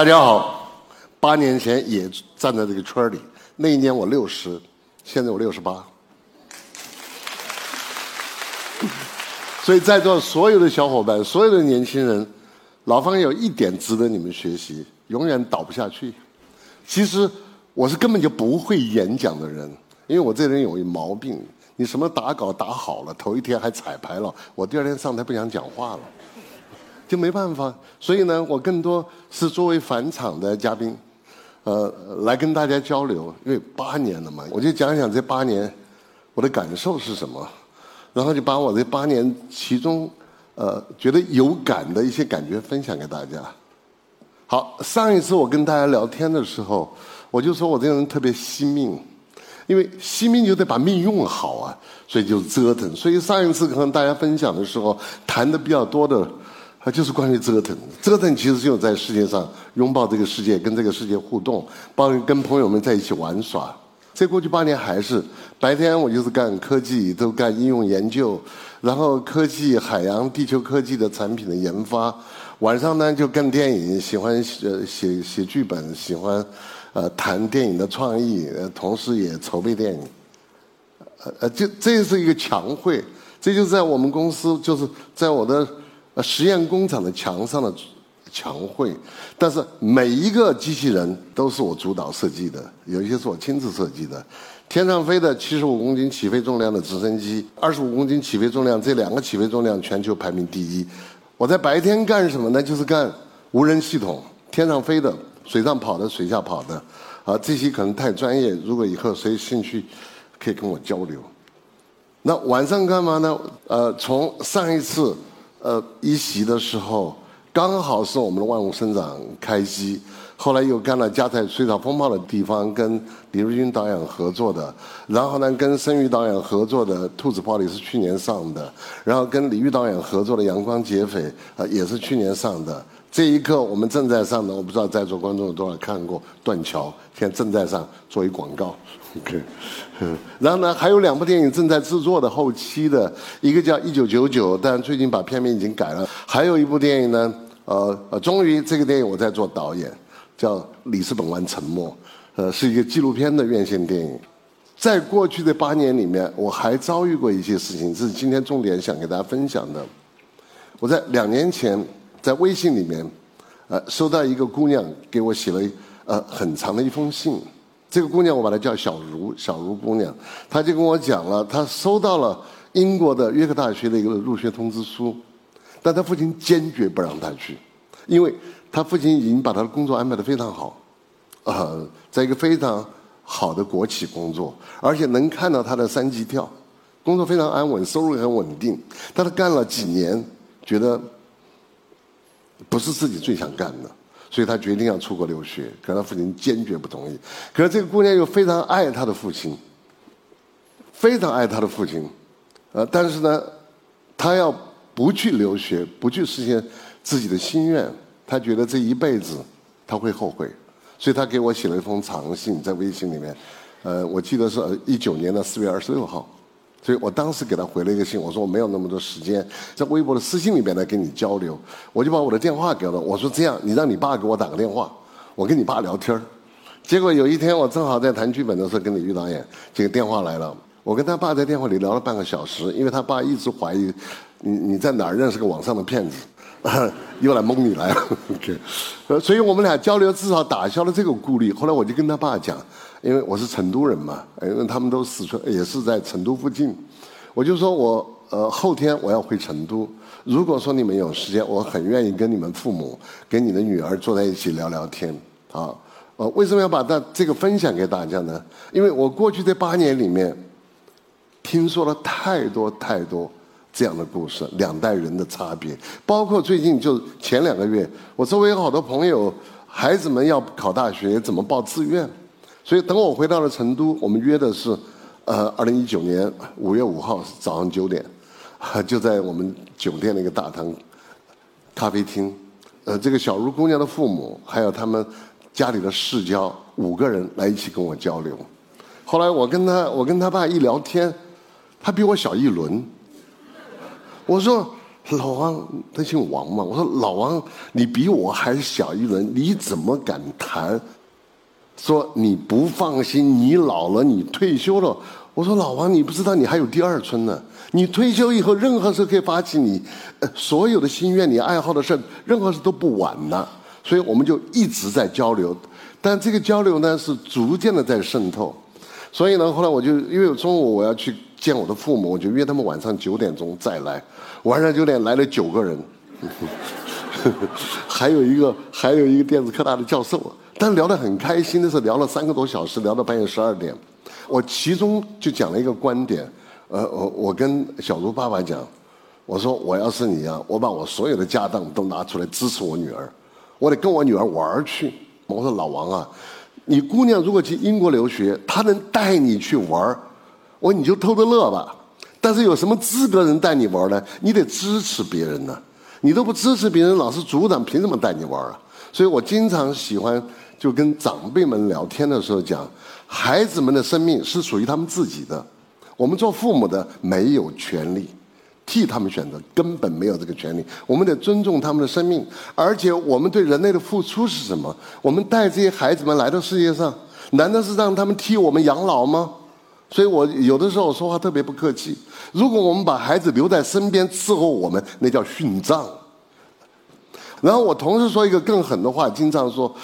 大家好，八年前也站在这个圈里，那一年我六十，现在我六十八。所以在座所有的小伙伴，所有的年轻人，老方有一点值得你们学习，永远倒不下去。其实我是根本就不会演讲的人，因为我这人有一毛病，你什么打稿打好了，头一天还彩排了，我第二天上台不想讲话了，就没办法。所以呢，我更多是作为返场的嘉宾，呃，来跟大家交流。因为八年了嘛，我就讲讲这八年我的感受是什么。然后就把我这八年其中，呃，觉得有感的一些感觉分享给大家。好，上一次我跟大家聊天的时候，我就说我这个人特别惜命，因为惜命就得把命用好啊，所以就折腾。所以上一次跟大家分享的时候，谈的比较多的，就是关于折腾。折腾其实就是在世界上拥抱这个世界，跟这个世界互动，帮跟朋友们在一起玩耍。这过去八年还是白天我就是干科技，都干应用研究，然后科技、海洋、地球科技的产品的研发。晚上呢就干电影，喜欢写写写剧本，喜欢呃谈电影的创意，同时也筹备电影。呃呃，这这是一个墙绘，这就是在我们公司，就是在我的实验工厂的墙上的。墙绘，但是每一个机器人都是我主导设计的，有一些是我亲自设计的。天上飞的七十五公斤起飞重量的直升机，二十五公斤起飞重量，这两个起飞重量全球排名第一。我在白天干什么呢？就是干无人系统，天上飞的、水上跑的、水下跑的。啊，这些可能太专业，如果以后谁兴趣，可以跟我交流。那晚上干嘛呢？呃，从上一次呃一席的时候。刚好是我们的万物生长开机，后来又干了加在水草风暴的地方，跟李瑞军导演合作的，然后呢跟申玉导演合作的《兔子炮》里是去年上的，然后跟李玉导演合作的《阳光劫匪》啊也是去年上的。这一刻我们正在上的，我不知道在座观众有多少看过《断桥》，现在正在上做一广告。OK，嗯 然后呢还有两部电影正在制作的后期的，一个叫《一九九九》，但最近把片名已经改了。还有一部电影呢，呃呃，终于这个电影我在做导演，叫《里斯本湾沉默》，呃，是一个纪录片的院线电影。在过去的八年里面，我还遭遇过一些事情，这是今天重点想给大家分享的。我在两年前。在微信里面，呃，收到一个姑娘给我写了呃很长的一封信。这个姑娘我把她叫小茹，小茹姑娘，她就跟我讲了，她收到了英国的约克大学的一个入学通知书，但她父亲坚决不让她去，因为她父亲已经把她的工作安排的非常好，呃，在一个非常好的国企工作，而且能看到她的三级跳，工作非常安稳，收入也很稳定。但她干了几年，觉得。不是自己最想干的，所以他决定要出国留学。可他父亲坚决不同意。可是这个姑娘又非常爱她的父亲，非常爱她的父亲，呃，但是呢，她要不去留学，不去实现自己的心愿，她觉得这一辈子她会后悔，所以她给我写了一封长信，在微信里面，呃，我记得是一九年的四月二十六号。所以我当时给他回了一个信，我说我没有那么多时间在微博的私信里面来跟你交流，我就把我的电话给了，我说这样，你让你爸给我打个电话，我跟你爸聊天结果有一天我正好在谈剧本的时候跟李玉导演，这个电话来了，我跟他爸在电话里聊了半个小时，因为他爸一直怀疑你你在哪儿认识个网上的骗子，又来蒙你来了，呃，所以我们俩交流至少打消了这个顾虑。后来我就跟他爸讲。因为我是成都人嘛，因为他们都四川，也是在成都附近，我就说我呃后天我要回成都，如果说你们有时间，我很愿意跟你们父母、跟你的女儿坐在一起聊聊天啊。呃，为什么要把这这个分享给大家呢？因为我过去这八年里面，听说了太多太多这样的故事，两代人的差别，包括最近就前两个月，我周围有好多朋友，孩子们要考大学，怎么报志愿？所以等我回到了成都，我们约的是，呃，二零一九年五月五号早上九点，就在我们酒店那个大堂咖啡厅，呃，这个小茹姑娘的父母还有他们家里的世交五个人来一起跟我交流。后来我跟他，我跟他爸一聊天，他比我小一轮。我说老王，他姓王嘛？我说老王，你比我还小一轮，你怎么敢谈？说你不放心，你老了，你退休了。我说老王，你不知道你还有第二春呢。你退休以后，任何时候可以发起你呃所有的心愿、你爱好的事，任何事都不晚呢。所以我们就一直在交流，但这个交流呢是逐渐的在渗透。所以呢，后来我就因为中午我要去见我的父母，我就约他们晚上九点钟再来。晚上九点来了九个人，还有一个还有一个电子科大的教授。但聊得很开心的是，聊了三个多小时，聊到半夜十二点。我其中就讲了一个观点，呃，我我跟小茹爸爸讲，我说我要是你啊，我把我所有的家当都拿出来支持我女儿，我得跟我女儿玩去。我说老王啊，你姑娘如果去英国留学，她能带你去玩，我说你就偷着乐吧。但是有什么资格人带你玩呢？你得支持别人呢，你都不支持别人，老是阻挡，凭什么带你玩啊？所以我经常喜欢。就跟长辈们聊天的时候讲，孩子们的生命是属于他们自己的，我们做父母的没有权利替他们选择，根本没有这个权利。我们得尊重他们的生命，而且我们对人类的付出是什么？我们带这些孩子们来到世界上，难道是让他们替我们养老吗？所以我有的时候说话特别不客气。如果我们把孩子留在身边伺候我们，那叫殉葬。然后我同时说一个更狠的话，经常说。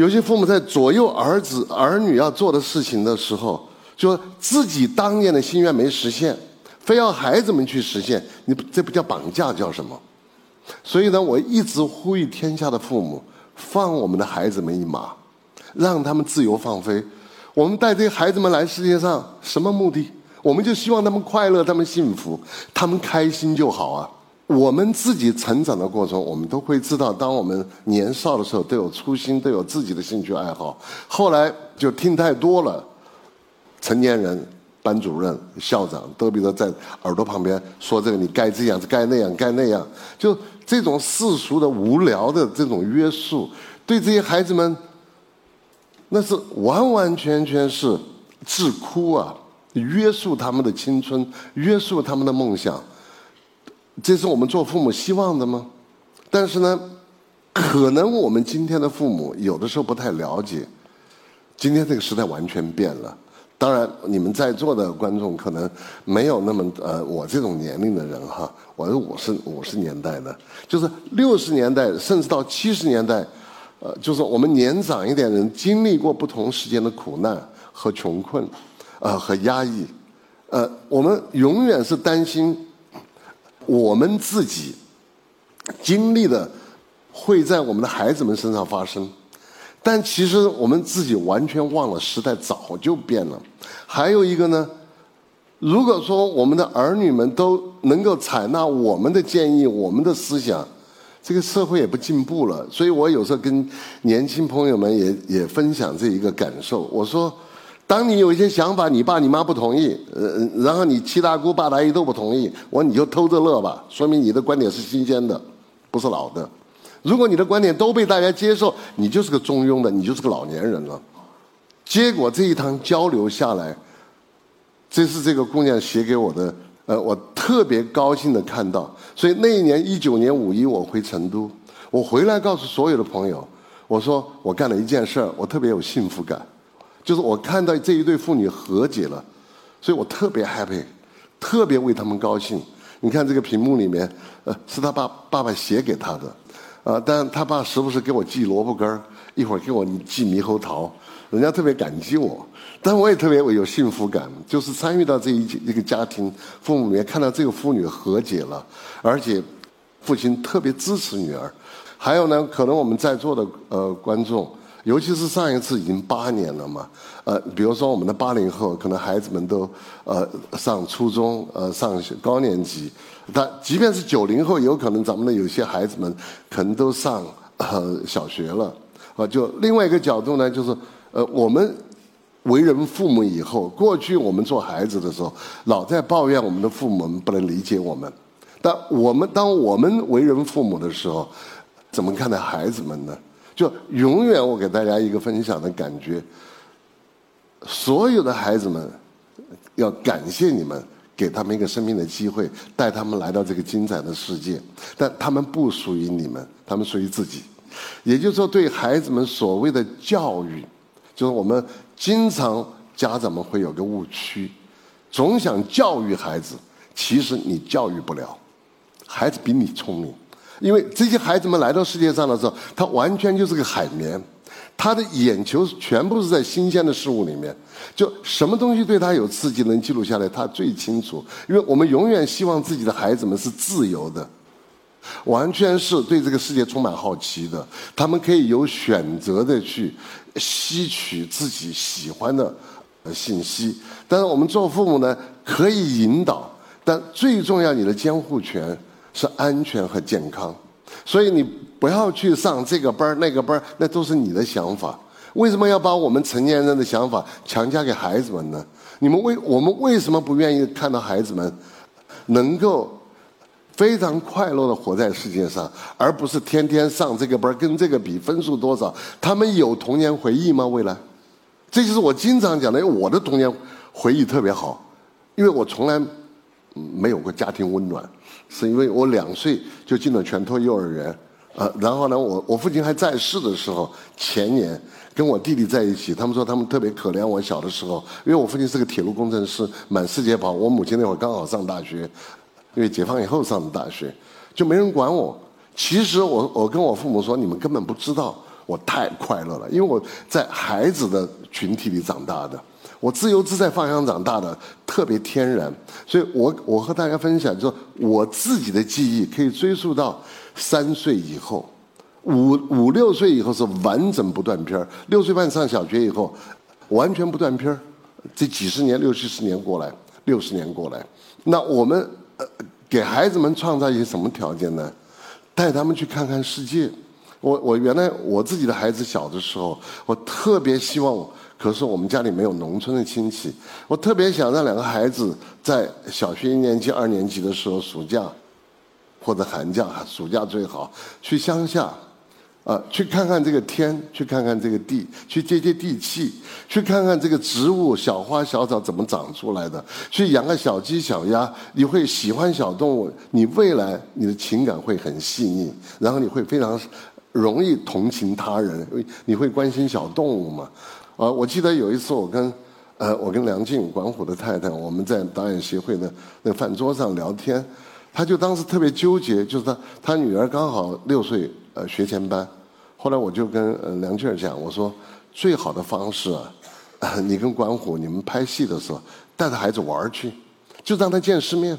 有些父母在左右儿子儿女要做的事情的时候，就自己当年的心愿没实现，非要孩子们去实现，你这不叫绑架，叫什么？所以呢，我一直呼吁天下的父母，放我们的孩子们一马，让他们自由放飞。我们带这些孩子们来世界上，什么目的？我们就希望他们快乐，他们幸福，他们开心就好啊。我们自己成长的过程，我们都会知道，当我们年少的时候，都有初心，都有自己的兴趣爱好。后来就听太多了，成年人、班主任、校长都比如在耳朵旁边说这个，你该这样，该那样，该那样，就这种世俗的、无聊的这种约束，对这些孩子们，那是完完全全是自哭啊！约束他们的青春，约束他们的梦想。这是我们做父母希望的吗？但是呢，可能我们今天的父母有的时候不太了解，今天这个时代完全变了。当然，你们在座的观众可能没有那么呃，我这种年龄的人哈，我是五十五十年代的，就是六十年代甚至到七十年代，呃，就是我们年长一点人经历过不同时间的苦难和穷困，呃和压抑，呃，我们永远是担心。我们自己经历的会在我们的孩子们身上发生，但其实我们自己完全忘了，时代早就变了。还有一个呢，如果说我们的儿女们都能够采纳我们的建议、我们的思想，这个社会也不进步了。所以我有时候跟年轻朋友们也也分享这一个感受，我说。当你有一些想法，你爸你妈不同意，呃，然后你七大姑八大姨都不同意，我说你就偷着乐吧，说明你的观点是新鲜的，不是老的。如果你的观点都被大家接受，你就是个中庸的，你就是个老年人了。结果这一趟交流下来，这是这个姑娘写给我的，呃，我特别高兴的看到。所以那一年一九年五一，我回成都，我回来告诉所有的朋友，我说我干了一件事儿，我特别有幸福感。就是我看到这一对父女和解了，所以我特别 happy，特别为他们高兴。你看这个屏幕里面，呃，是他爸爸爸写给他的，啊，但他爸时不时给我寄萝卜干儿，一会儿给我寄猕猴桃，人家特别感激我，但我也特别有幸福感，就是参与到这一一个家庭，父母里面看到这个父女和解了，而且父亲特别支持女儿。还有呢，可能我们在座的呃观众。尤其是上一次已经八年了嘛，呃，比如说我们的八零后，可能孩子们都呃上初中，呃上高年级，但即便是九零后，有可能咱们的有些孩子们可能都上呃小学了，啊，就另外一个角度呢，就是呃我们为人父母以后，过去我们做孩子的时候，老在抱怨我们的父母不能理解我们，但我们当我们为人父母的时候，怎么看待孩子们呢？就永远，我给大家一个分享的感觉。所有的孩子们要感谢你们给他们一个生命的机会，带他们来到这个精彩的世界。但他们不属于你们，他们属于自己。也就是说，对孩子们所谓的教育，就是我们经常家长们会有个误区，总想教育孩子，其实你教育不了，孩子比你聪明，因为这些孩子们来到世界上的时候，他完全就是个海绵，他的眼球全部是在新鲜的事物里面，就什么东西对他有刺激，能记录下来，他最清楚。因为我们永远希望自己的孩子们是自由的。完全是对这个世界充满好奇的，他们可以有选择的去吸取自己喜欢的信息。但是我们做父母呢，可以引导，但最重要，你的监护权是安全和健康。所以你不要去上这个班那个班，那都是你的想法。为什么要把我们成年人的想法强加给孩子们呢？你们为我们为什么不愿意看到孩子们能够？非常快乐的活在世界上，而不是天天上这个班跟这个比分数多少。他们有童年回忆吗？未来，这就是我经常讲的。我的童年回忆特别好，因为我从来没有过家庭温暖，是因为我两岁就进了全托幼儿园。呃，然后呢，我我父亲还在世的时候，前年跟我弟弟在一起，他们说他们特别可怜我小的时候，因为我父亲是个铁路工程师，满世界跑。我母亲那会儿刚好上大学。因为解放以后上的大学，就没人管我。其实我我跟我父母说，你们根本不知道我太快乐了，因为我在孩子的群体里长大的，我自由自在放养长大的，特别天然。所以我我和大家分享，就是我自己的记忆可以追溯到三岁以后，五五六岁以后是完整不断片儿，六岁半上小学以后完全不断片儿。这几十年六七十年过来，六十年过来，那我们呃。给孩子们创造一些什么条件呢？带他们去看看世界。我我原来我自己的孩子小的时候，我特别希望，可是我们家里没有农村的亲戚，我特别想让两个孩子在小学一年级、二年级的时候，暑假或者寒假，暑假最好去乡下。啊，去看看这个天，去看看这个地，去接接地气，去看看这个植物小花小草怎么长出来的，去养个小鸡小鸭，你会喜欢小动物，你未来你的情感会很细腻，然后你会非常容易同情他人，你会关心小动物嘛？啊，我记得有一次我跟呃我跟梁静管虎的太太，我们在导演协会的那饭桌上聊天，他就当时特别纠结，就是他他女儿刚好六岁。呃，学前班，后来我就跟呃梁静讲，我说最好的方式啊，你跟管虎你们拍戏的时候，带着孩子玩去，就让他见世面，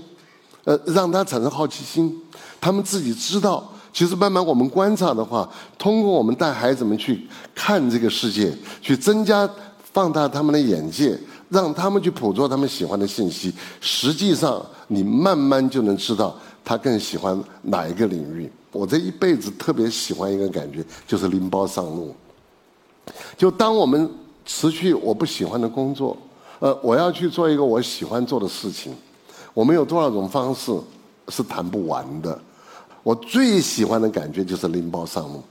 呃，让他产生好奇心，他们自己知道，其实慢慢我们观察的话，通过我们带孩子们去看这个世界，去增加放大他们的眼界，让他们去捕捉他们喜欢的信息，实际上你慢慢就能知道他更喜欢哪一个领域。我这一辈子特别喜欢一个感觉，就是拎包上路。就当我们辞去我不喜欢的工作，呃，我要去做一个我喜欢做的事情，我们有多少种方式是谈不完的。我最喜欢的感觉就是拎包上路，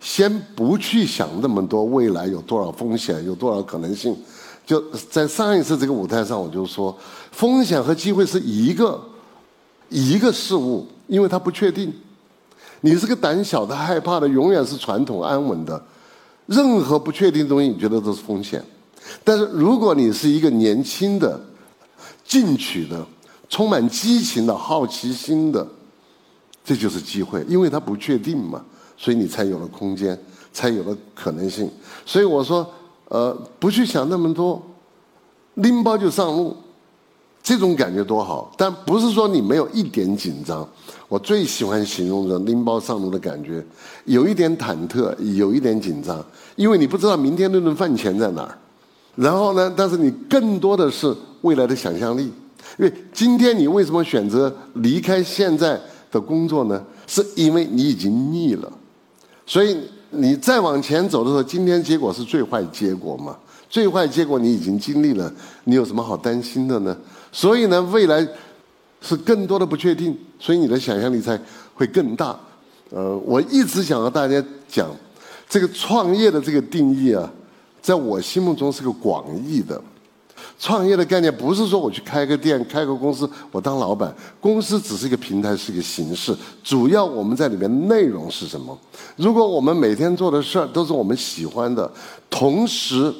先不去想那么多未来有多少风险，有多少可能性。就在上一次这个舞台上，我就说，风险和机会是一个一个事物，因为它不确定。你是个胆小的、害怕的，永远是传统安稳的，任何不确定的东西，你觉得都是风险。但是如果你是一个年轻的、进取的、充满激情的好奇心的，这就是机会，因为它不确定嘛，所以你才有了空间，才有了可能性。所以我说，呃，不去想那么多，拎包就上路。这种感觉多好，但不是说你没有一点紧张。我最喜欢形容的拎包上路的感觉，有一点忐忑，有一点紧张，因为你不知道明天那顿饭钱在哪儿。然后呢，但是你更多的是未来的想象力，因为今天你为什么选择离开现在的工作呢？是因为你已经腻了，所以你再往前走的时候，今天结果是最坏结果嘛？最坏结果你已经经历了，你有什么好担心的呢？所以呢，未来是更多的不确定，所以你的想象力才会更大。呃，我一直想和大家讲，这个创业的这个定义啊，在我心目中是个广义的。创业的概念不是说我去开个店、开个公司，我当老板。公司只是一个平台，是一个形式。主要我们在里面内容是什么？如果我们每天做的事儿都是我们喜欢的，同时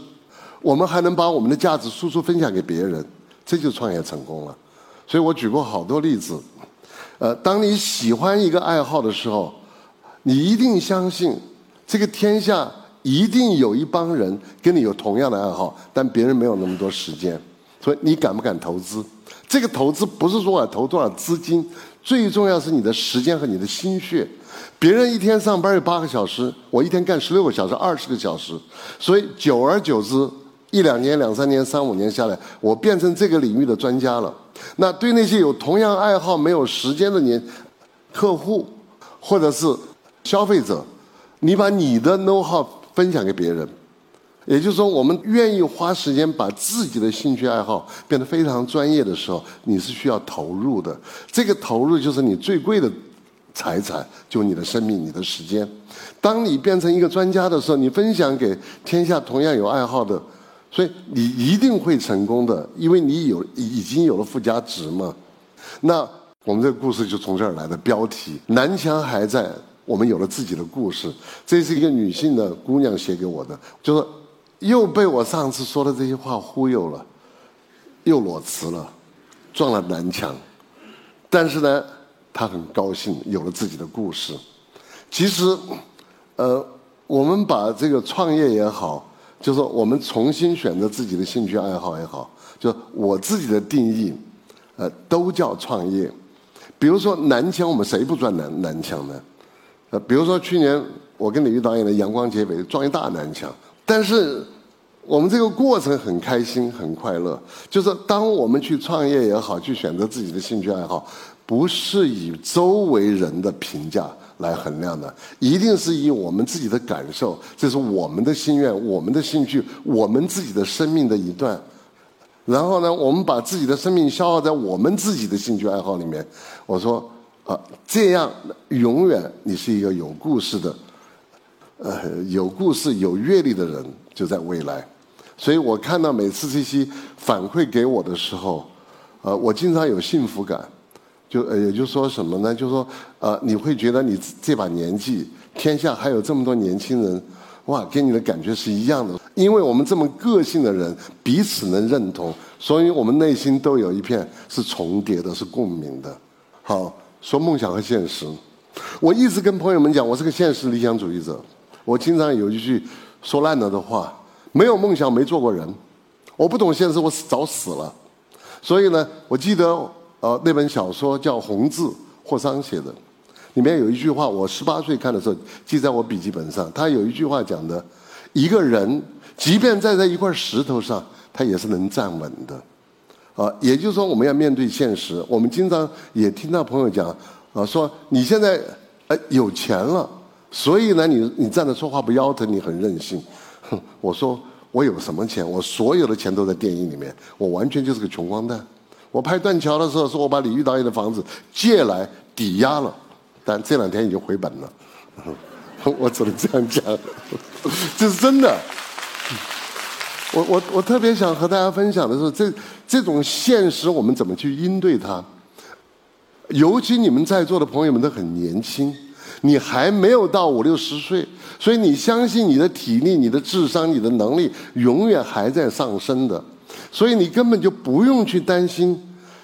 我们还能把我们的价值输出分享给别人，这就创业成功了。所以我举过好多例子。呃，当你喜欢一个爱好的时候，你一定相信这个天下。一定有一帮人跟你有同样的爱好，但别人没有那么多时间，所以你敢不敢投资？这个投资不是说我投多少资金，最重要是你的时间和你的心血。别人一天上班有八个小时，我一天干十六个小时、二十个小时，所以久而久之，一两年、两三年、三五年下来，我变成这个领域的专家了。那对那些有同样爱好没有时间的年客户或者是消费者，你把你的 know how。分享给别人，也就是说，我们愿意花时间把自己的兴趣爱好变得非常专业的时候，你是需要投入的。这个投入就是你最贵的财产，就你的生命、你的时间。当你变成一个专家的时候，你分享给天下同样有爱好的，所以你一定会成功的，因为你有已经有了附加值嘛。那我们这个故事就从这儿来的，标题：南墙还在。我们有了自己的故事，这是一个女性的姑娘写给我的，就是又被我上次说的这些话忽悠了，又裸辞了，撞了南墙，但是呢，她很高兴有了自己的故事。其实，呃，我们把这个创业也好，就是我们重新选择自己的兴趣爱好也好，就我自己的定义，呃，都叫创业。比如说南墙，我们谁不撞南南墙呢？呃，比如说去年我跟李玉导演的《阳光劫匪》撞一大南墙，但是我们这个过程很开心、很快乐。就是当我们去创业也好，去选择自己的兴趣爱好，不是以周围人的评价来衡量的，一定是以我们自己的感受，这是我们的心愿、我们的兴趣、我们自己的生命的一段。然后呢，我们把自己的生命消耗在我们自己的兴趣爱好里面。我说。啊，这样永远你是一个有故事的，呃，有故事、有阅历的人，就在未来。所以我看到每次这些反馈给我的时候，呃，我经常有幸福感。就呃，也就说什么呢？就说，呃，你会觉得你这把年纪，天下还有这么多年轻人，哇，跟你的感觉是一样的。因为我们这么个性的人，彼此能认同，所以我们内心都有一片是重叠的，是共鸣的。好。说梦想和现实，我一直跟朋友们讲，我是个现实理想主义者。我经常有一句说烂了的话：没有梦想，没做过人。我不懂现实，我早死了。所以呢，我记得呃那本小说叫《红字》，霍桑写的，里面有一句话，我十八岁看的时候记在我笔记本上。他有一句话讲的：一个人即便站在一块石头上，他也是能站稳的。啊，也就是说，我们要面对现实。我们经常也听到朋友讲，啊，说你现在呃有钱了，所以呢，你你站着说话不腰疼，你很任性。哼，我说我有什么钱？我所有的钱都在电影里面，我完全就是个穷光蛋。我拍断桥的时候，说我把李玉导演的房子借来抵押了，但这两天已经回本了。我只能这样讲，这是真的。我我我特别想和大家分享的是，这这种现实我们怎么去应对它？尤其你们在座的朋友们都很年轻，你还没有到五六十岁，所以你相信你的体力、你的智商、你的能力永远还在上升的，所以你根本就不用去担心，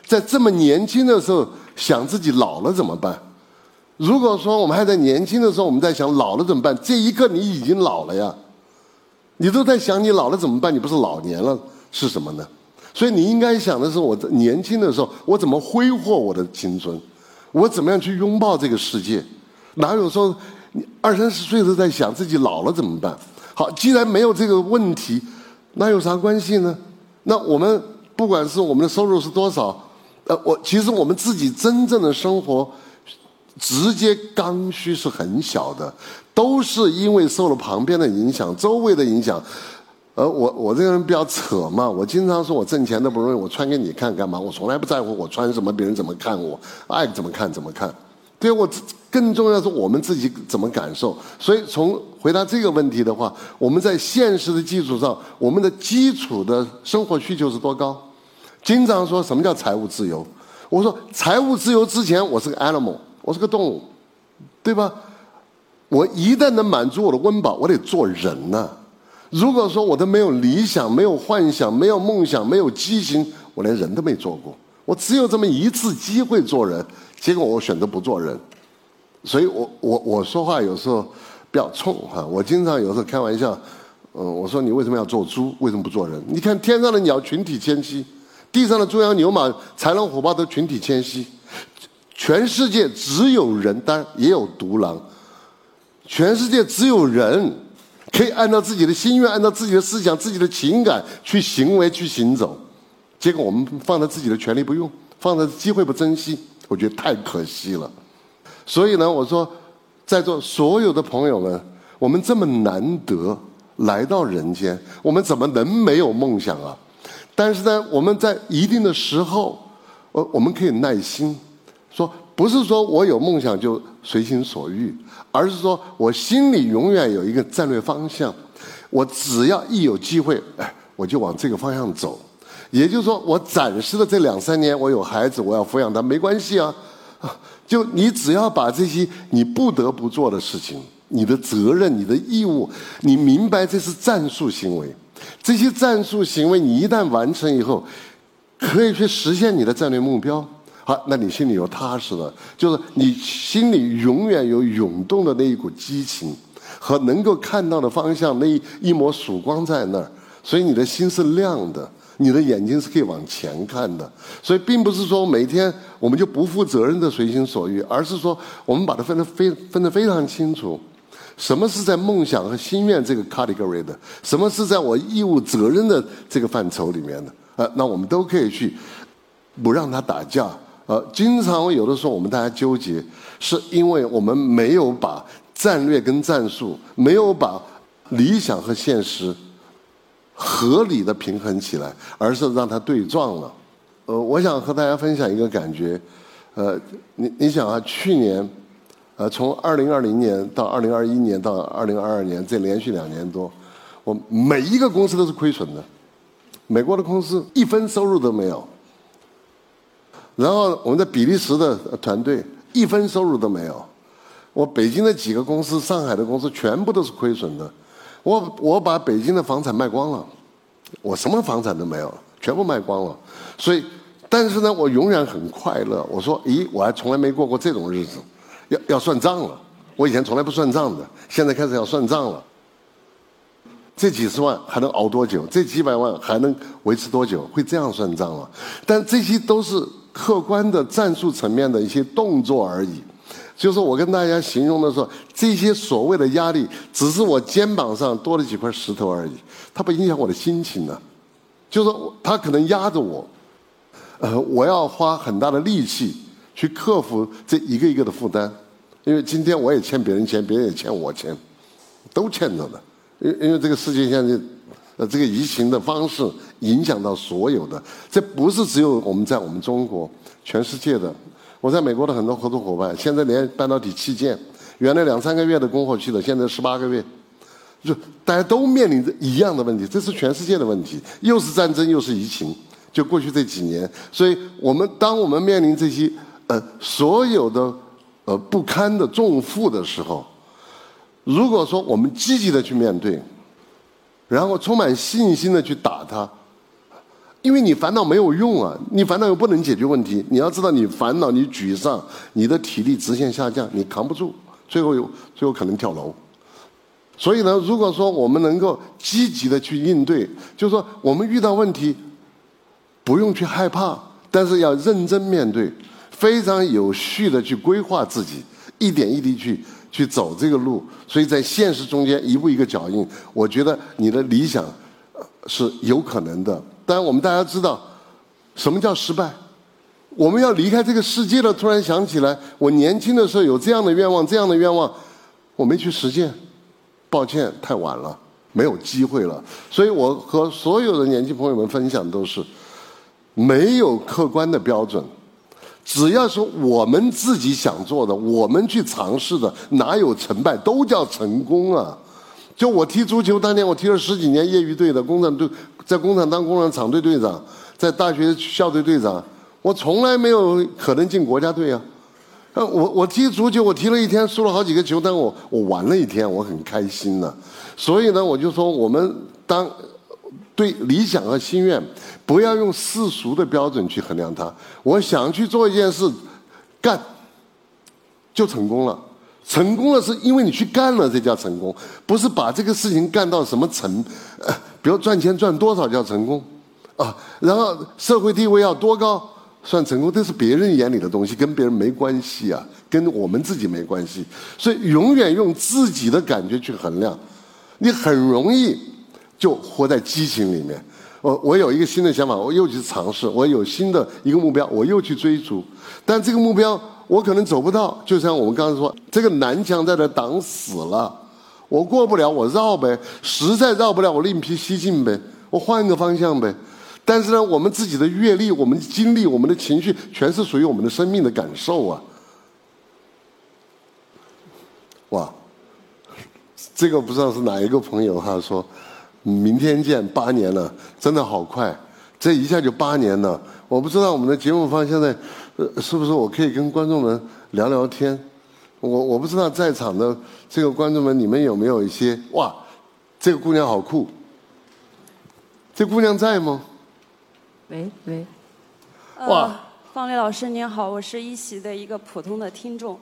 在这么年轻的时候想自己老了怎么办？如果说我们还在年轻的时候，我们在想老了怎么办？这一刻你已经老了呀。你都在想你老了怎么办？你不是老年了是什么呢？所以你应该想的是，我年轻的时候我怎么挥霍我的青春？我怎么样去拥抱这个世界？哪有说你二三十岁都在想自己老了怎么办？好，既然没有这个问题，那有啥关系呢？那我们不管是我们的收入是多少，呃，我其实我们自己真正的生活。直接刚需是很小的，都是因为受了旁边的影响、周围的影响。而我我这个人比较扯嘛，我经常说我挣钱都不容易，我穿给你看干嘛？我从来不在乎我穿什么，别人怎么看我，爱怎么看怎么看。对我更重要是我们自己怎么感受。所以从回答这个问题的话，我们在现实的基础上，我们的基础的生活需求是多高？经常说什么叫财务自由？我说财务自由之前，我是个 animal，我是个动物，对吧？我一旦能满足我的温饱，我得做人呐。如果说我都没有理想、没有幻想、没有梦想、没有激情，我连人都没做过。我只有这么一次机会做人，结果我选择不做人。所以我我我说话有时候比较冲哈。我经常有时候开玩笑，嗯，我说你为什么要做猪？为什么不做人？你看天上的鸟群体迁徙，地上的猪羊牛马、豺狼虎豹都群体迁徙，全世界只有人，但也有独狼。全世界只有人可以按照自己的心愿、按照自己的思想、自己的情感去行为、去行走。结果我们放在自己的权利不用，放在机会不珍惜，我觉得太可惜了。所以呢，我说，在座所有的朋友们，我们这么难得来到人间，我们怎么能没有梦想啊？但是呢，我们在一定的时候，我我们可以耐心说。不是说我有梦想就随心所欲，而是说我心里永远有一个战略方向，我只要一有机会，哎，我就往这个方向走。也就是说，我暂时的这两三年，我有孩子，我要抚养他，没关系啊。就你只要把这些你不得不做的事情、你的责任、你的义务，你明白这是战术行为。这些战术行为你一旦完成以后，可以去实现你的战略目标。好，那你心里有踏实的，就是你心里永远有涌动的那一股激情，和能够看到的方向那一一抹曙光在那儿，所以你的心是亮的，你的眼睛是可以往前看的。所以并不是说每天我们就不负责任的随心所欲，而是说我们把它分得非分得非常清楚，什么是在梦想和心愿这个 category 的，什么是在我义务责任的这个范畴里面的，呃，那我们都可以去不让他打架。呃，经常有的时候我们大家纠结，是因为我们没有把战略跟战术，没有把理想和现实合理的平衡起来，而是让它对撞了。呃，我想和大家分享一个感觉，呃，你你想啊，去年，呃，从二零二零年到二零二一年到二零二二年这连续两年多，我每一个公司都是亏损的，美国的公司一分收入都没有。然后我们在比利时的团队一分收入都没有，我北京的几个公司、上海的公司全部都是亏损的，我我把北京的房产卖光了，我什么房产都没有，全部卖光了。所以，但是呢，我永远很快乐。我说，咦，我还从来没过过这种日子，要要算账了。我以前从来不算账的，现在开始要算账了。这几十万还能熬多久？这几百万还能维持多久？会这样算账了。但这些都是。客观的战术层面的一些动作而已，就是我跟大家形容的说，这些所谓的压力，只是我肩膀上多了几块石头而已，它不影响我的心情呢。就是它可能压着我，呃，我要花很大的力气去克服这一个一个的负担，因为今天我也欠别人钱，别人也欠我钱，都欠着的。因因为这个世界现在。呃，这个疫情的方式影响到所有的，这不是只有我们在我们中国，全世界的。我在美国的很多合作伙伴，现在连半导体器件，原来两三个月的供货期的，现在十八个月，就大家都面临着一样的问题，这是全世界的问题，又是战争又是疫情，就过去这几年，所以我们当我们面临这些呃所有的呃不堪的重负的时候，如果说我们积极的去面对。然后充满信心的去打他，因为你烦恼没有用啊，你烦恼又不能解决问题。你要知道，你烦恼、你沮丧，你的体力直线下降，你扛不住，最后有最后可能跳楼。所以呢，如果说我们能够积极的去应对，就是说我们遇到问题，不用去害怕，但是要认真面对，非常有序的去规划自己，一点一滴去。去走这个路，所以在现实中间一步一个脚印，我觉得你的理想是有可能的。当然，我们大家知道什么叫失败。我们要离开这个世界了，突然想起来，我年轻的时候有这样的愿望，这样的愿望我没去实现，抱歉，太晚了，没有机会了。所以我和所有的年轻朋友们分享都是没有客观的标准。只要是我们自己想做的，我们去尝试的，哪有成败，都叫成功啊！就我踢足球当年，我踢了十几年业余队的工厂队，在工厂当工厂厂队队长，在大学校队队长，我从来没有可能进国家队啊。呃，我我踢足球，我踢了一天，输了好几个球，但我我玩了一天，我很开心呢。所以呢，我就说，我们当对理想和心愿，不要用世俗的标准去衡量它。我想去做一件事，干就成功了。成功了是因为你去干了，这叫成功，不是把这个事情干到什么成，呃，比如赚钱赚多少叫成功，啊，然后社会地位要多高算成功，这是别人眼里的东西，跟别人没关系啊，跟我们自己没关系，所以永远用自己的感觉去衡量，你很容易就活在激情里面。我我有一个新的想法，我又去尝试，我有新的一个目标，我又去追逐，但这个目标。我可能走不到，就像我们刚才说，这个南墙在这挡死了，我过不了，我绕呗，实在绕不了，我另辟蹊径呗，我换个方向呗。但是呢，我们自己的阅历、我们的经历、我们的情绪，全是属于我们的生命的感受啊！哇，这个不知道是哪一个朋友哈说，明天见，八年了，真的好快，这一下就八年了。我不知道我们的节目方现在。呃，是不是我可以跟观众们聊聊天？我我不知道在场的这个观众们，你们有没有一些哇？这个姑娘好酷，这姑娘在吗？喂喂，哇，方丽老师您好，我是一席的一个普通的听众，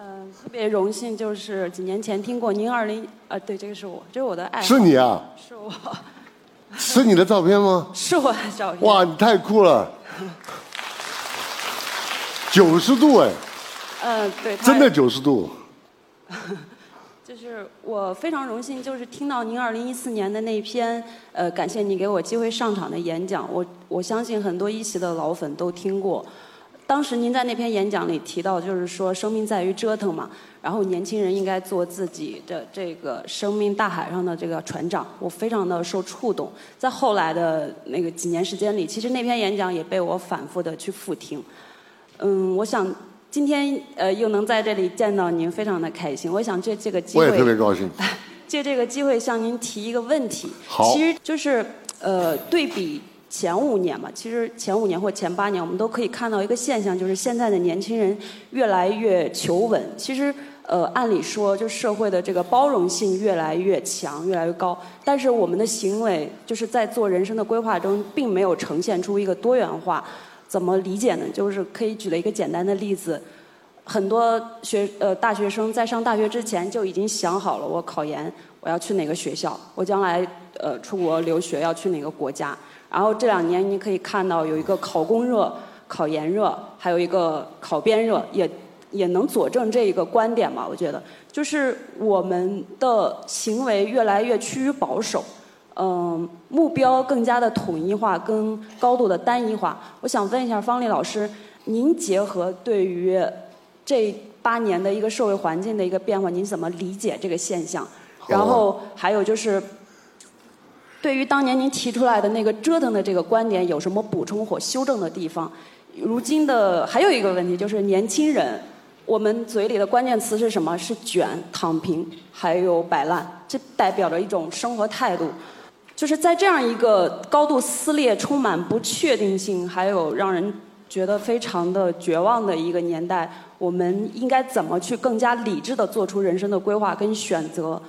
嗯，特别荣幸，就是几年前听过您二零啊，对，这个是我，这是我的爱，是你啊？是我，是你的照片吗？是我的照片。哇，你太酷了。九十度哎，嗯，对，真的九十度。就是我非常荣幸，就是听到您二零一四年的那篇，呃，感谢你给我机会上场的演讲。我我相信很多一席的老粉都听过。当时您在那篇演讲里提到，就是说生命在于折腾嘛，然后年轻人应该做自己的这个生命大海上的这个船长。我非常的受触动。在后来的那个几年时间里，其实那篇演讲也被我反复的去复听。嗯，我想今天呃又能在这里见到您，非常的开心。我想借这个机会，我也特别高兴。借这个机会向您提一个问题，好，其实就是呃对比前五年嘛，其实前五年或前八年，我们都可以看到一个现象，就是现在的年轻人越来越求稳。其实呃按理说，就社会的这个包容性越来越强，越来越高，但是我们的行为就是在做人生的规划中，并没有呈现出一个多元化。怎么理解呢？就是可以举了一个简单的例子，很多学呃大学生在上大学之前就已经想好了，我考研我要去哪个学校，我将来呃出国留学要去哪个国家。然后这两年你可以看到有一个考公热、考研热，还有一个考编热，也也能佐证这一个观点嘛？我觉得就是我们的行为越来越趋于保守。嗯，目标更加的统一化，跟高度的单一化。我想问一下方丽老师，您结合对于这八年的一个社会环境的一个变化，您怎么理解这个现象？然后还有就是，对于当年您提出来的那个折腾的这个观点，有什么补充或修正的地方？如今的还有一个问题就是年轻人，我们嘴里的关键词是什么？是卷、躺平，还有摆烂，这代表着一种生活态度。就是在这样一个高度撕裂、充满不确定性，还有让人觉得非常的绝望的一个年代，我们应该怎么去更加理智的做出人生的规划跟选择？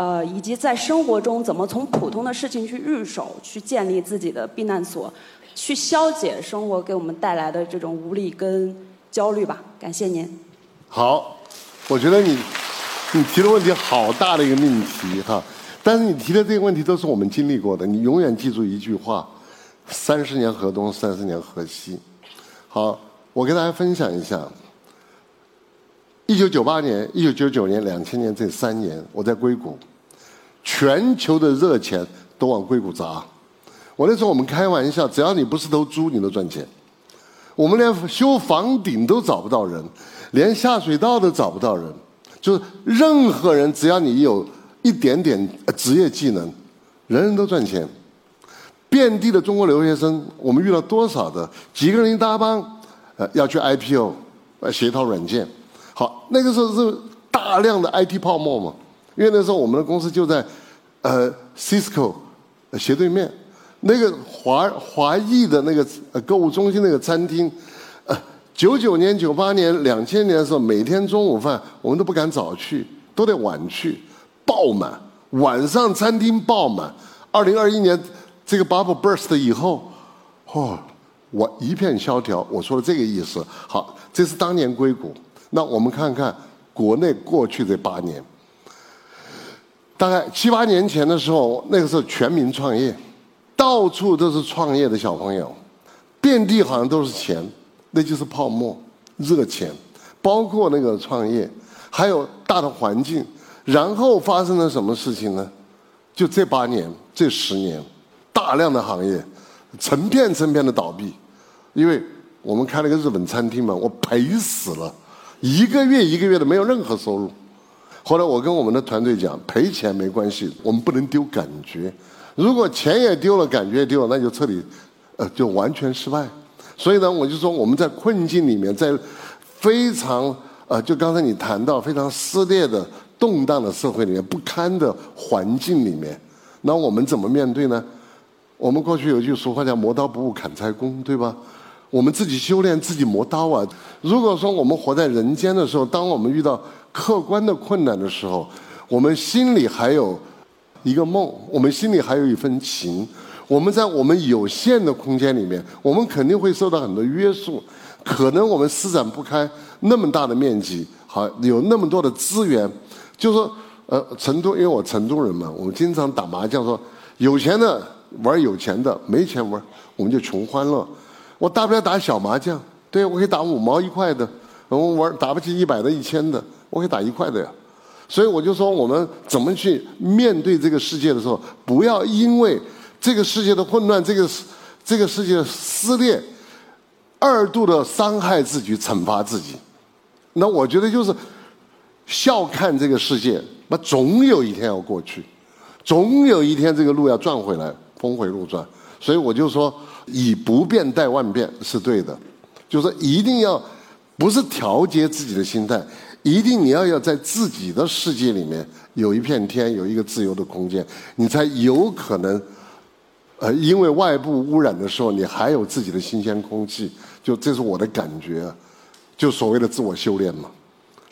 呃，以及在生活中怎么从普通的事情去入手，去建立自己的避难所，去消解生活给我们带来的这种无力跟焦虑吧？感谢您。好，我觉得你你提的问题好大的一个命题哈。但是你提的这个问题都是我们经历过的，你永远记住一句话：三十年河东，三十年河西。好，我跟大家分享一下，一九九八年、一九九九年、两千年这三年，我在硅谷，全球的热钱都往硅谷砸。我那时候我们开玩笑，只要你不是头猪，你都赚钱。我们连修房顶都找不到人，连下水道都找不到人，就是任何人，只要你有。一点点职业技能，人人都赚钱。遍地的中国留学生，我们遇到多少的？几个人一搭帮，呃，要去 IPO，呃，写一套软件。好，那个时候是大量的 IT 泡沫嘛。因为那时候我们的公司就在呃 Cisco 斜对面，那个华华裔的那个购物中心那个餐厅，呃，九九年、九八年、两千年的时候，每天中午饭我们都不敢早去，都得晚去，爆满，晚上餐厅爆满。二零二一年这个 bubble burst 以后，嚯！我一片萧条，我说的这个意思。好，这是当年硅谷。那我们看看国内过去这八年，大概七八年前的时候，那个时候全民创业，到处都是创业的小朋友，遍地好像都是钱，那就是泡沫、热钱，包括那个创业，还有大的环境。然后发生了什么事情呢？就这八年、这十年，大量的行业。成片成片的倒闭，因为我们开了个日本餐厅嘛，我赔死了，一个月一个月的没有任何收入。后来我跟我们的团队讲，赔钱没关系，我们不能丢感觉。如果钱也丢了，感觉也丢了，那就彻底，呃，就完全失败。所以呢，我就说我们在困境里面，在非常呃，就刚才你谈到非常撕裂的、动荡的社会里面、不堪的环境里面，那我们怎么面对呢？我们过去有句俗话叫“磨刀不误砍柴工”，对吧？我们自己修炼，自己磨刀啊。如果说我们活在人间的时候，当我们遇到客观的困难的时候，我们心里还有一个梦，我们心里还有一份情。我们在我们有限的空间里面，我们肯定会受到很多约束，可能我们施展不开那么大的面积，好有那么多的资源。就说呃，成都，因为我成都人嘛，我们经常打麻将，说有钱的。玩有钱的，没钱玩，我们就穷欢乐。我大不了打小麻将，对我可以打五毛一块的。我玩打不起一百的、一千的，我可以打一块的呀。所以我就说，我们怎么去面对这个世界的时候，不要因为这个世界的混乱、这个这个世界的撕裂，二度的伤害自己、惩罚自己。那我觉得就是笑看这个世界，那总有一天要过去，总有一天这个路要转回来。峰回路转，所以我就说以不变待万变是对的，就是一定要不是调节自己的心态，一定你要要在自己的世界里面有一片天，有一个自由的空间，你才有可能，呃，因为外部污染的时候，你还有自己的新鲜空气，就这是我的感觉，就所谓的自我修炼嘛。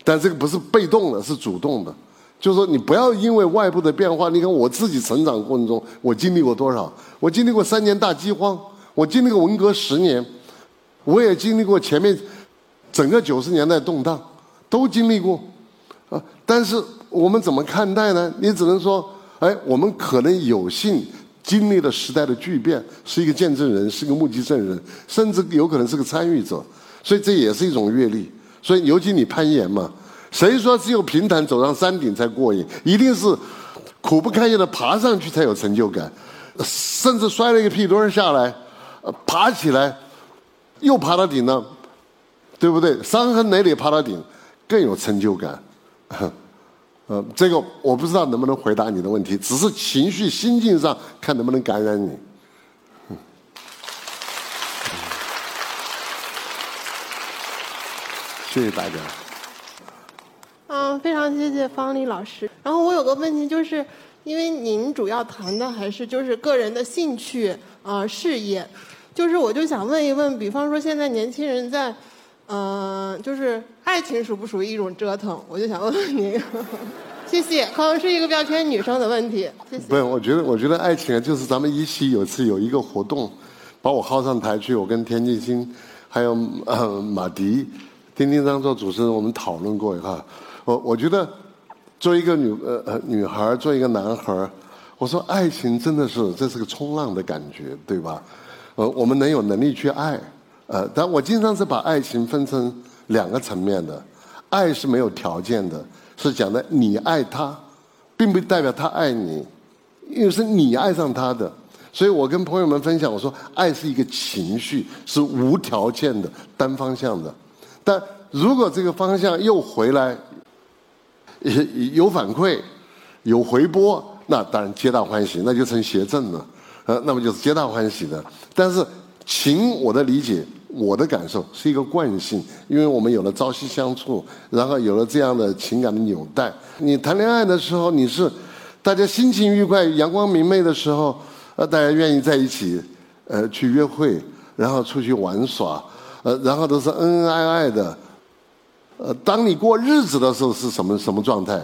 但这个不是被动的，是主动的。就是说，你不要因为外部的变化。你看我自己成长过程中，我经历过多少？我经历过三年大饥荒，我经历过文革十年，我也经历过前面整个九十年代动荡，都经历过。啊，但是我们怎么看待呢？你只能说，哎，我们可能有幸经历了时代的巨变，是一个见证人，是个目击证人，甚至有可能是个参与者。所以这也是一种阅历。所以尤其你攀岩嘛。谁说只有平坦走上山顶才过瘾？一定是苦不堪言的爬上去才有成就感，甚至摔了一个屁墩儿下来，爬起来又爬到顶了，对不对？伤痕累累爬到顶，更有成就感。呃，这个我不知道能不能回答你的问题，只是情绪心境上看能不能感染你。谢谢大家。嗯，非常谢谢方丽老师。然后我有个问题，就是因为您主要谈的还是就是个人的兴趣啊事业，就是我就想问一问，比方说现在年轻人在，嗯，就是爱情属不属于一种折腾？我就想问问您。谢谢，可能是一个比较偏女生的问题。谢谢。不是，我觉得我觉得爱情啊，就是咱们一期有次有一个活动，把我薅上台去，我跟田沁鑫还有呃马迪、丁丁章做主持人，我们讨论过哈。我我觉得，做一个女呃呃女孩，做一个男孩，我说爱情真的是这是个冲浪的感觉，对吧？呃，我们能有能力去爱，呃，但我经常是把爱情分成两个层面的，爱是没有条件的，是讲的你爱他，并不代表他爱你，因为是你爱上他的，所以我跟朋友们分享，我说爱是一个情绪，是无条件的、单方向的，但如果这个方向又回来。有反馈，有回波，那当然皆大欢喜，那就成邪正了，呃，那么就是皆大欢喜的。但是情，我的理解我的感受是一个惯性，因为我们有了朝夕相处，然后有了这样的情感的纽带。你谈恋爱的时候，你是大家心情愉快、阳光明媚的时候，呃，大家愿意在一起，呃，去约会，然后出去玩耍，呃，然后都是恩恩爱爱的。呃，当你过日子的时候是什么什么状态？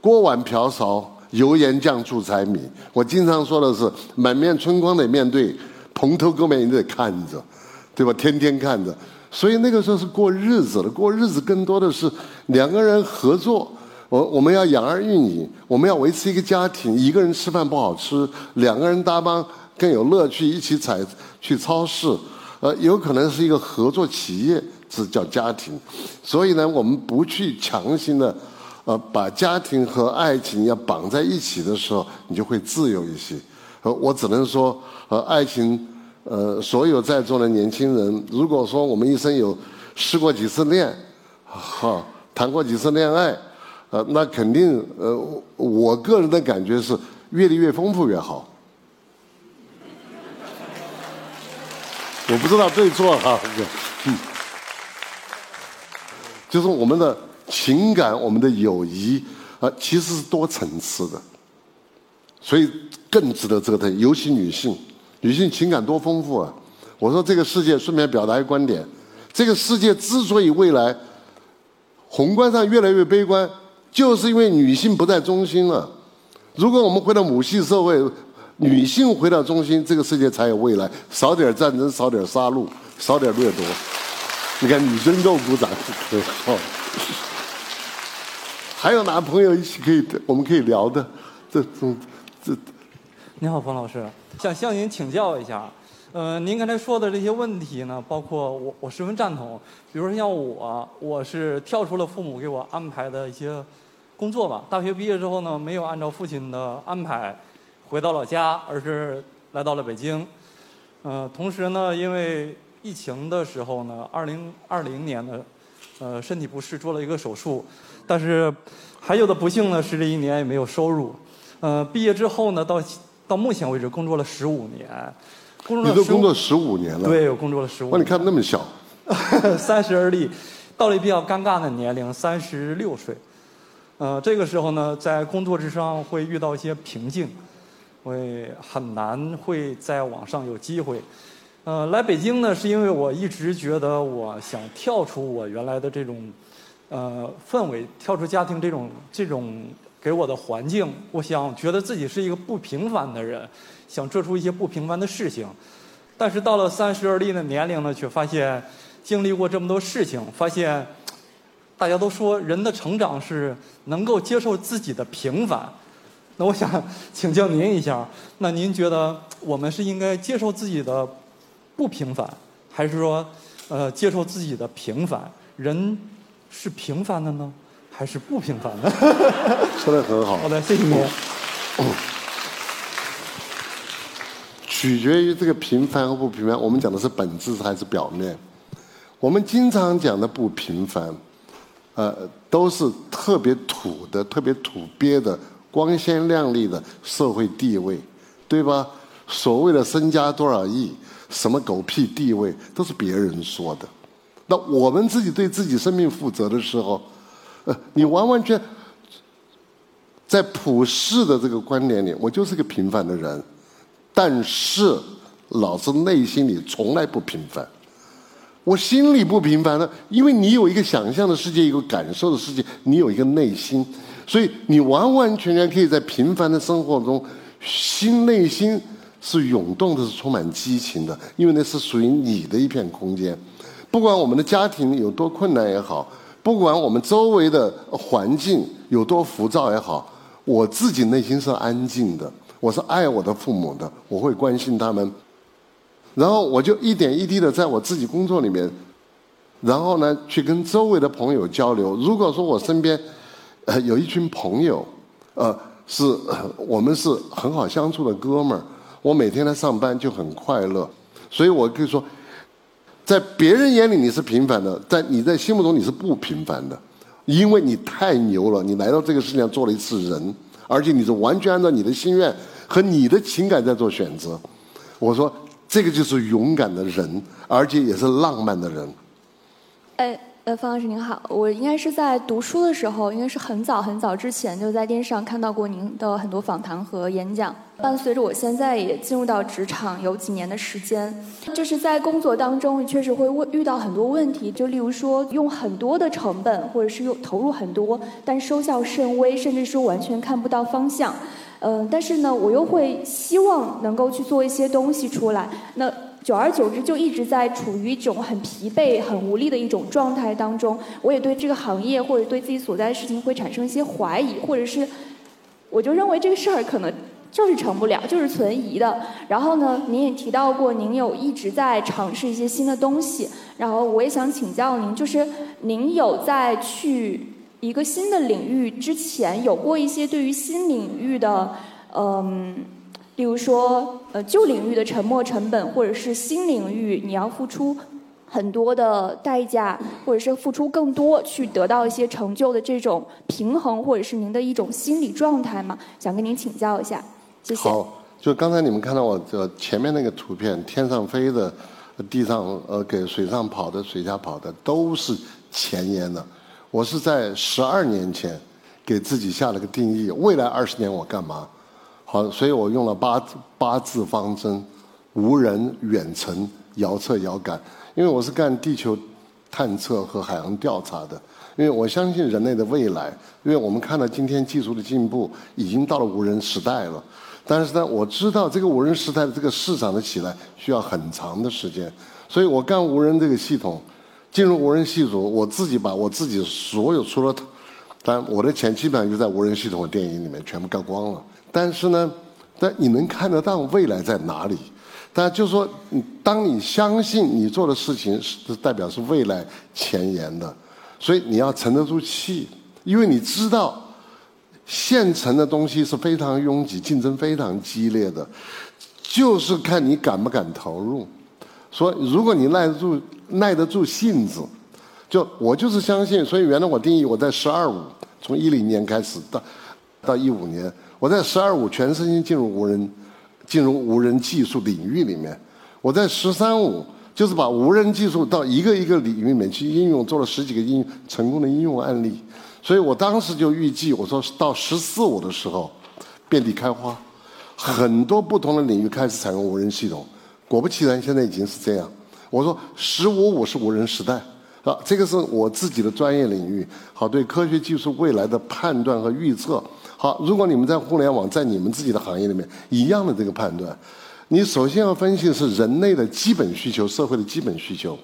锅碗瓢勺、油盐酱醋柴米。我经常说的是，满面春光得面对，蓬头垢面你得看着。对吧？天天看着，所以那个时候是过日子的。过日子更多的是两个人合作。我我们要养儿育女，我们要维持一个家庭。一个人吃饭不好吃，两个人搭帮更有乐趣。一起采去超市，呃，有可能是一个合作企业，这叫家庭。所以呢，我们不去强行的，呃，把家庭和爱情要绑在一起的时候，你就会自由一些。呃，我只能说，呃，爱情。呃，所有在座的年轻人，如果说我们一生有失过几次恋，哈，谈过几次恋爱，呃，那肯定，呃，我个人的感觉是，阅历越丰富越好。我不知道对错哈，就是我们的情感，我们的友谊，啊，其实是多层次的，所以更值得折腾，尤其女性。女性情感多丰富啊！我说这个世界，顺便表达一个观点：这个世界之所以未来宏观上越来越悲观，就是因为女性不在中心了。如果我们回到母系社会，女性回到中心，这个世界才有未来。少点战争，少点杀戮，少点掠夺。你看，女生都鼓掌，好。还有哪朋友一起可以，我们可以聊的？这种，这。你好，冯老师。想向您请教一下，呃，您刚才说的这些问题呢，包括我，我十分赞同。比如说像我，我是跳出了父母给我安排的一些工作吧。大学毕业之后呢，没有按照父亲的安排回到老家，而是来到了北京。呃，同时呢，因为疫情的时候呢，二零二零年的呃身体不适做了一个手术，但是还有的不幸呢是这一年也没有收入。呃，毕业之后呢，到。到目前为止，工作了十五年。你都工作十五年了。对，我工作了十五。哇，你看那么小。三十而立，到了比较尴尬的年龄，三十六岁。呃，这个时候呢，在工作之上会遇到一些瓶颈，会很难会在网上有机会。呃，来北京呢，是因为我一直觉得我想跳出我原来的这种呃氛围，跳出家庭这种这种。给我的环境，我想觉得自己是一个不平凡的人，想做出一些不平凡的事情。但是到了三十而立的年龄呢，却发现经历过这么多事情，发现大家都说人的成长是能够接受自己的平凡。那我想请教您一下，那您觉得我们是应该接受自己的不平凡，还是说呃接受自己的平凡？人是平凡的呢？还是不平凡的，说的很好。好的，谢谢您。取决于这个平凡和不平凡，我们讲的是本质还是表面？我们经常讲的不平凡，呃，都是特别土的、特别土鳖的、光鲜亮丽的社会地位，对吧？所谓的身家多少亿，什么狗屁地位，都是别人说的。那我们自己对自己生命负责的时候。呃，你完完全在普世的这个观点里，我就是个平凡的人，但是老子内心里从来不平凡。我心里不平凡呢，因为你有一个想象的世界，一个感受的世界，你有一个内心，所以你完完全全可以在平凡的生活中，心内心是涌动的，是充满激情的，因为那是属于你的一片空间。不管我们的家庭有多困难也好。不管我们周围的环境有多浮躁也好，我自己内心是安静的。我是爱我的父母的，我会关心他们。然后我就一点一滴的在我自己工作里面，然后呢去跟周围的朋友交流。如果说我身边呃有一群朋友，呃是我们是很好相处的哥们儿，我每天来上班就很快乐。所以我可以说。在别人眼里你是平凡的，在你在心目中你是不平凡的，因为你太牛了，你来到这个世界上做了一次人，而且你是完全按照你的心愿和你的情感在做选择。我说这个就是勇敢的人，而且也是浪漫的人。哎。呃，方老师您好，我应该是在读书的时候，应该是很早很早之前就在电视上看到过您的很多访谈和演讲。伴随着我现在也进入到职场有几年的时间，就是在工作当中确实会遇到很多问题，就例如说用很多的成本，或者是用投入很多，但收效甚微，甚至说完全看不到方向。嗯，但是呢，我又会希望能够去做一些东西出来。那久而久之，就一直在处于一种很疲惫、很无力的一种状态当中。我也对这个行业或者对自己所在的事情会产生一些怀疑，或者是我就认为这个事儿可能就是成不了，就是存疑的。然后呢，您也提到过，您有一直在尝试一些新的东西。然后我也想请教您，就是您有在去一个新的领域之前，有过一些对于新领域的嗯。例如说，呃，旧领域的沉没成本，或者是新领域你要付出很多的代价，或者是付出更多去得到一些成就的这种平衡，或者是您的一种心理状态吗？想跟您请教一下，谢谢。好，就刚才你们看到我的前面那个图片，天上飞的，地上呃给水上跑的，水下跑的，都是前沿的。我是在十二年前给自己下了个定义，未来二十年我干嘛？好，所以我用了八八字方针：无人、远程、遥测、遥感。因为我是干地球探测和海洋调查的，因为我相信人类的未来。因为我们看到今天技术的进步，已经到了无人时代了。但是呢，我知道这个无人时代的这个市场的起来需要很长的时间。所以我干无人这个系统，进入无人系统，我自己把我自己所有除了，但我的钱基本上就在无人系统的电影里面全部干光了。但是呢，但你能看得到未来在哪里？但就是说，当你相信你做的事情是代表是未来前沿的，所以你要沉得住气，因为你知道现成的东西是非常拥挤、竞争非常激烈的，就是看你敢不敢投入。说如果你耐得住、耐得住性子，就我就是相信。所以原来我定义我在十二五，从一零年开始到到一五年。我在“十二五”全身心进入无人、进入无人技术领域里面。我在“十三五”就是把无人技术到一个一个领域里面去应用，做了十几个应成功的应用案例。所以我当时就预计，我说到“十四五”的时候，遍地开花，很多不同的领域开始采用无人系统。果不其然，现在已经是这样。我说“十五五”是无人时代，啊，这个是我自己的专业领域，好对科学技术未来的判断和预测。好，如果你们在互联网，在你们自己的行业里面一样的这个判断，你首先要分析的是人类的基本需求，社会的基本需求。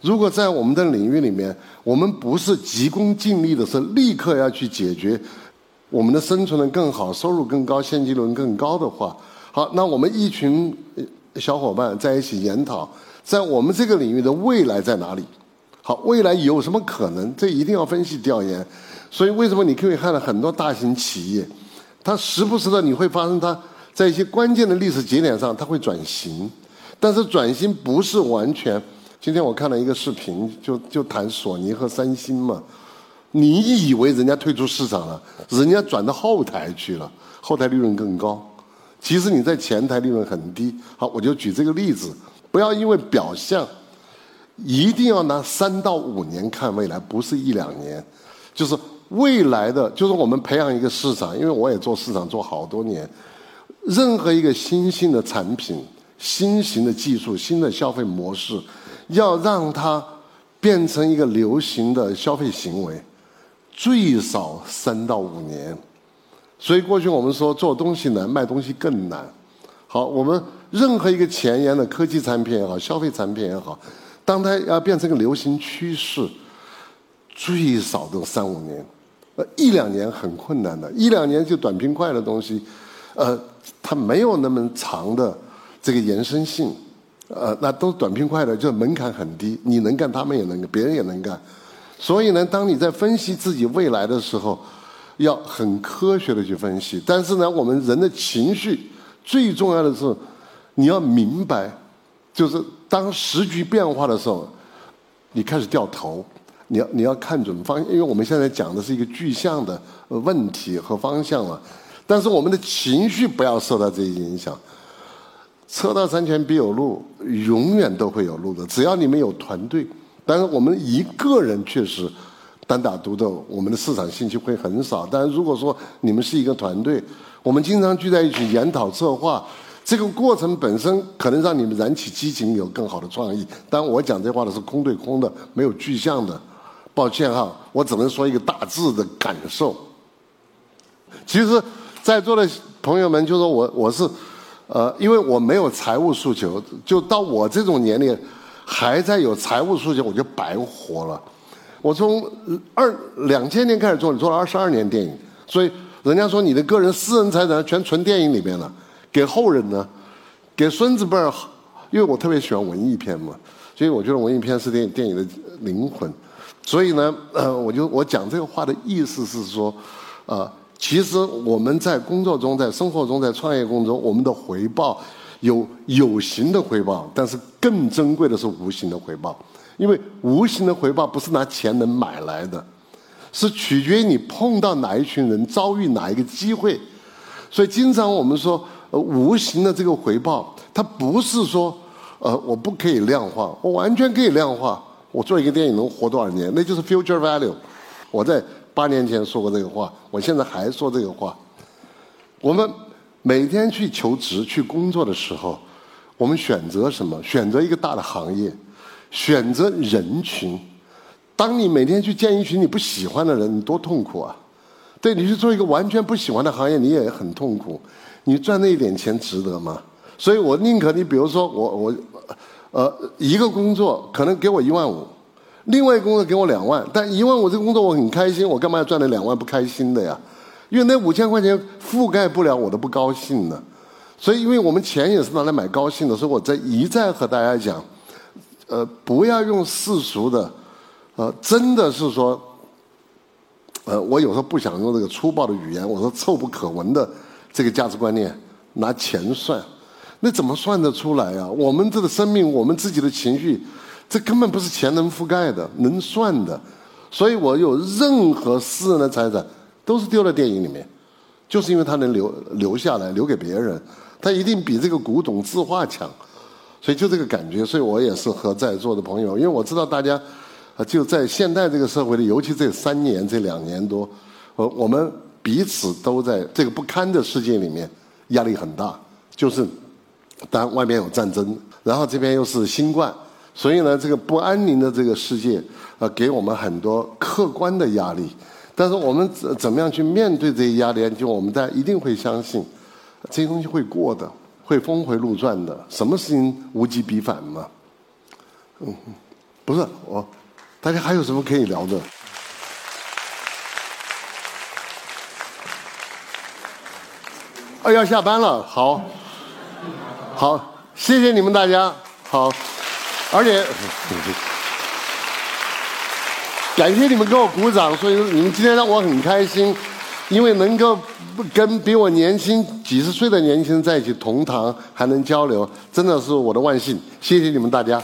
如果在我们的领域里面，我们不是急功近利的，是立刻要去解决我们的生存的更好、收入更高、现金流更高的话，好，那我们一群小伙伴在一起研讨，在我们这个领域的未来在哪里？好，未来有什么可能？这一定要分析调研。所以，为什么你可以看到很多大型企业，它时不时的你会发生它在一些关键的历史节点上，它会转型，但是转型不是完全。今天我看了一个视频，就就谈索尼和三星嘛，你以为人家退出市场了，人家转到后台去了，后台利润更高，其实你在前台利润很低。好，我就举这个例子，不要因为表象，一定要拿三到五年看未来，不是一两年，就是。未来的就是我们培养一个市场，因为我也做市场做好多年。任何一个新兴的产品、新型的技术、新的消费模式，要让它变成一个流行的消费行为，最少三到五年。所以过去我们说做东西难，卖东西更难。好，我们任何一个前沿的科技产品也好，消费产品也好，当它要变成一个流行趋势，最少都三五年。呃，一两年很困难的，一两年就短平快的东西，呃，它没有那么长的这个延伸性，呃，那都短平快的，就门槛很低，你能干，他们也能干，别人也能干。所以呢，当你在分析自己未来的时候，要很科学的去分析。但是呢，我们人的情绪最重要的是，你要明白，就是当时局变化的时候，你开始掉头。你要你要看准方，因为我们现在讲的是一个具象的问题和方向了，但是我们的情绪不要受到这些影响。车到山前必有路，永远都会有路的。只要你们有团队，但是我们一个人确实单打独斗，我们的市场信息会很少。但是如果说你们是一个团队，我们经常聚在一起研讨策划，这个过程本身可能让你们燃起激情，有更好的创意。但，我讲这话的是空对空的，没有具象的。抱歉哈，我只能说一个大致的感受。其实，在座的朋友们，就说我我是，呃，因为我没有财务诉求，就到我这种年龄，还在有财务诉求，我就白活了。我从二两千年开始做，你做了二十二年电影，所以人家说你的个人私人财产全存电影里面了，给后人呢，给孙子辈儿，因为我特别喜欢文艺片嘛，所以我觉得文艺片是电影电影的灵魂。所以呢，呃，我就我讲这个话的意思是说，呃。其实我们在工作中、在生活中、在创业过程中，我们的回报有有形的回报，但是更珍贵的是无形的回报。因为无形的回报不是拿钱能买来的，是取决于你碰到哪一群人、遭遇哪一个机会。所以，经常我们说，呃，无形的这个回报，它不是说，呃，我不可以量化，我完全可以量化。我做一个电影能活多少年，那就是 future value。我在。八年前说过这个话，我现在还说这个话。我们每天去求职、去工作的时候，我们选择什么？选择一个大的行业，选择人群。当你每天去见一群你不喜欢的人，你多痛苦啊！对你去做一个完全不喜欢的行业，你也很痛苦。你赚那一点钱值得吗？所以我宁可你，比如说我我呃一个工作可能给我一万五。另外一个工作给我两万，但一万五这个工作我很开心，我干嘛要赚那两万不开心的呀？因为那五千块钱覆盖不了我的不高兴呢。所以，因为我们钱也是拿来买高兴的，所以我在一再和大家讲，呃，不要用世俗的，呃，真的是说，呃，我有时候不想用这个粗暴的语言，我说臭不可闻的这个价值观念，拿钱算，那怎么算得出来呀？我们这个生命，我们自己的情绪。这根本不是钱能覆盖的、能算的，所以我有任何私人的财产都是丢在电影里面，就是因为它能留留下来，留给别人，它一定比这个古董字画强，所以就这个感觉，所以我也是和在座的朋友，因为我知道大家啊，就在现代这个社会里，尤其这三年、这两年多，我我们彼此都在这个不堪的世界里面，压力很大，就是当外面有战争，然后这边又是新冠。所以呢，这个不安宁的这个世界，呃，给我们很多客观的压力。但是我们怎怎么样去面对这些压力？就我们大家一定会相信，这些东西会过的，会峰回路转的。什么事情无极必反嘛？嗯，不是我，大家还有什么可以聊的？哦，要下班了，好，好，谢谢你们大家，好。而且，感谢你们给我鼓掌，所以你们今天让我很开心，因为能够跟比我年轻几十岁的年轻人在一起同堂，还能交流，真的是我的万幸。谢谢你们大家。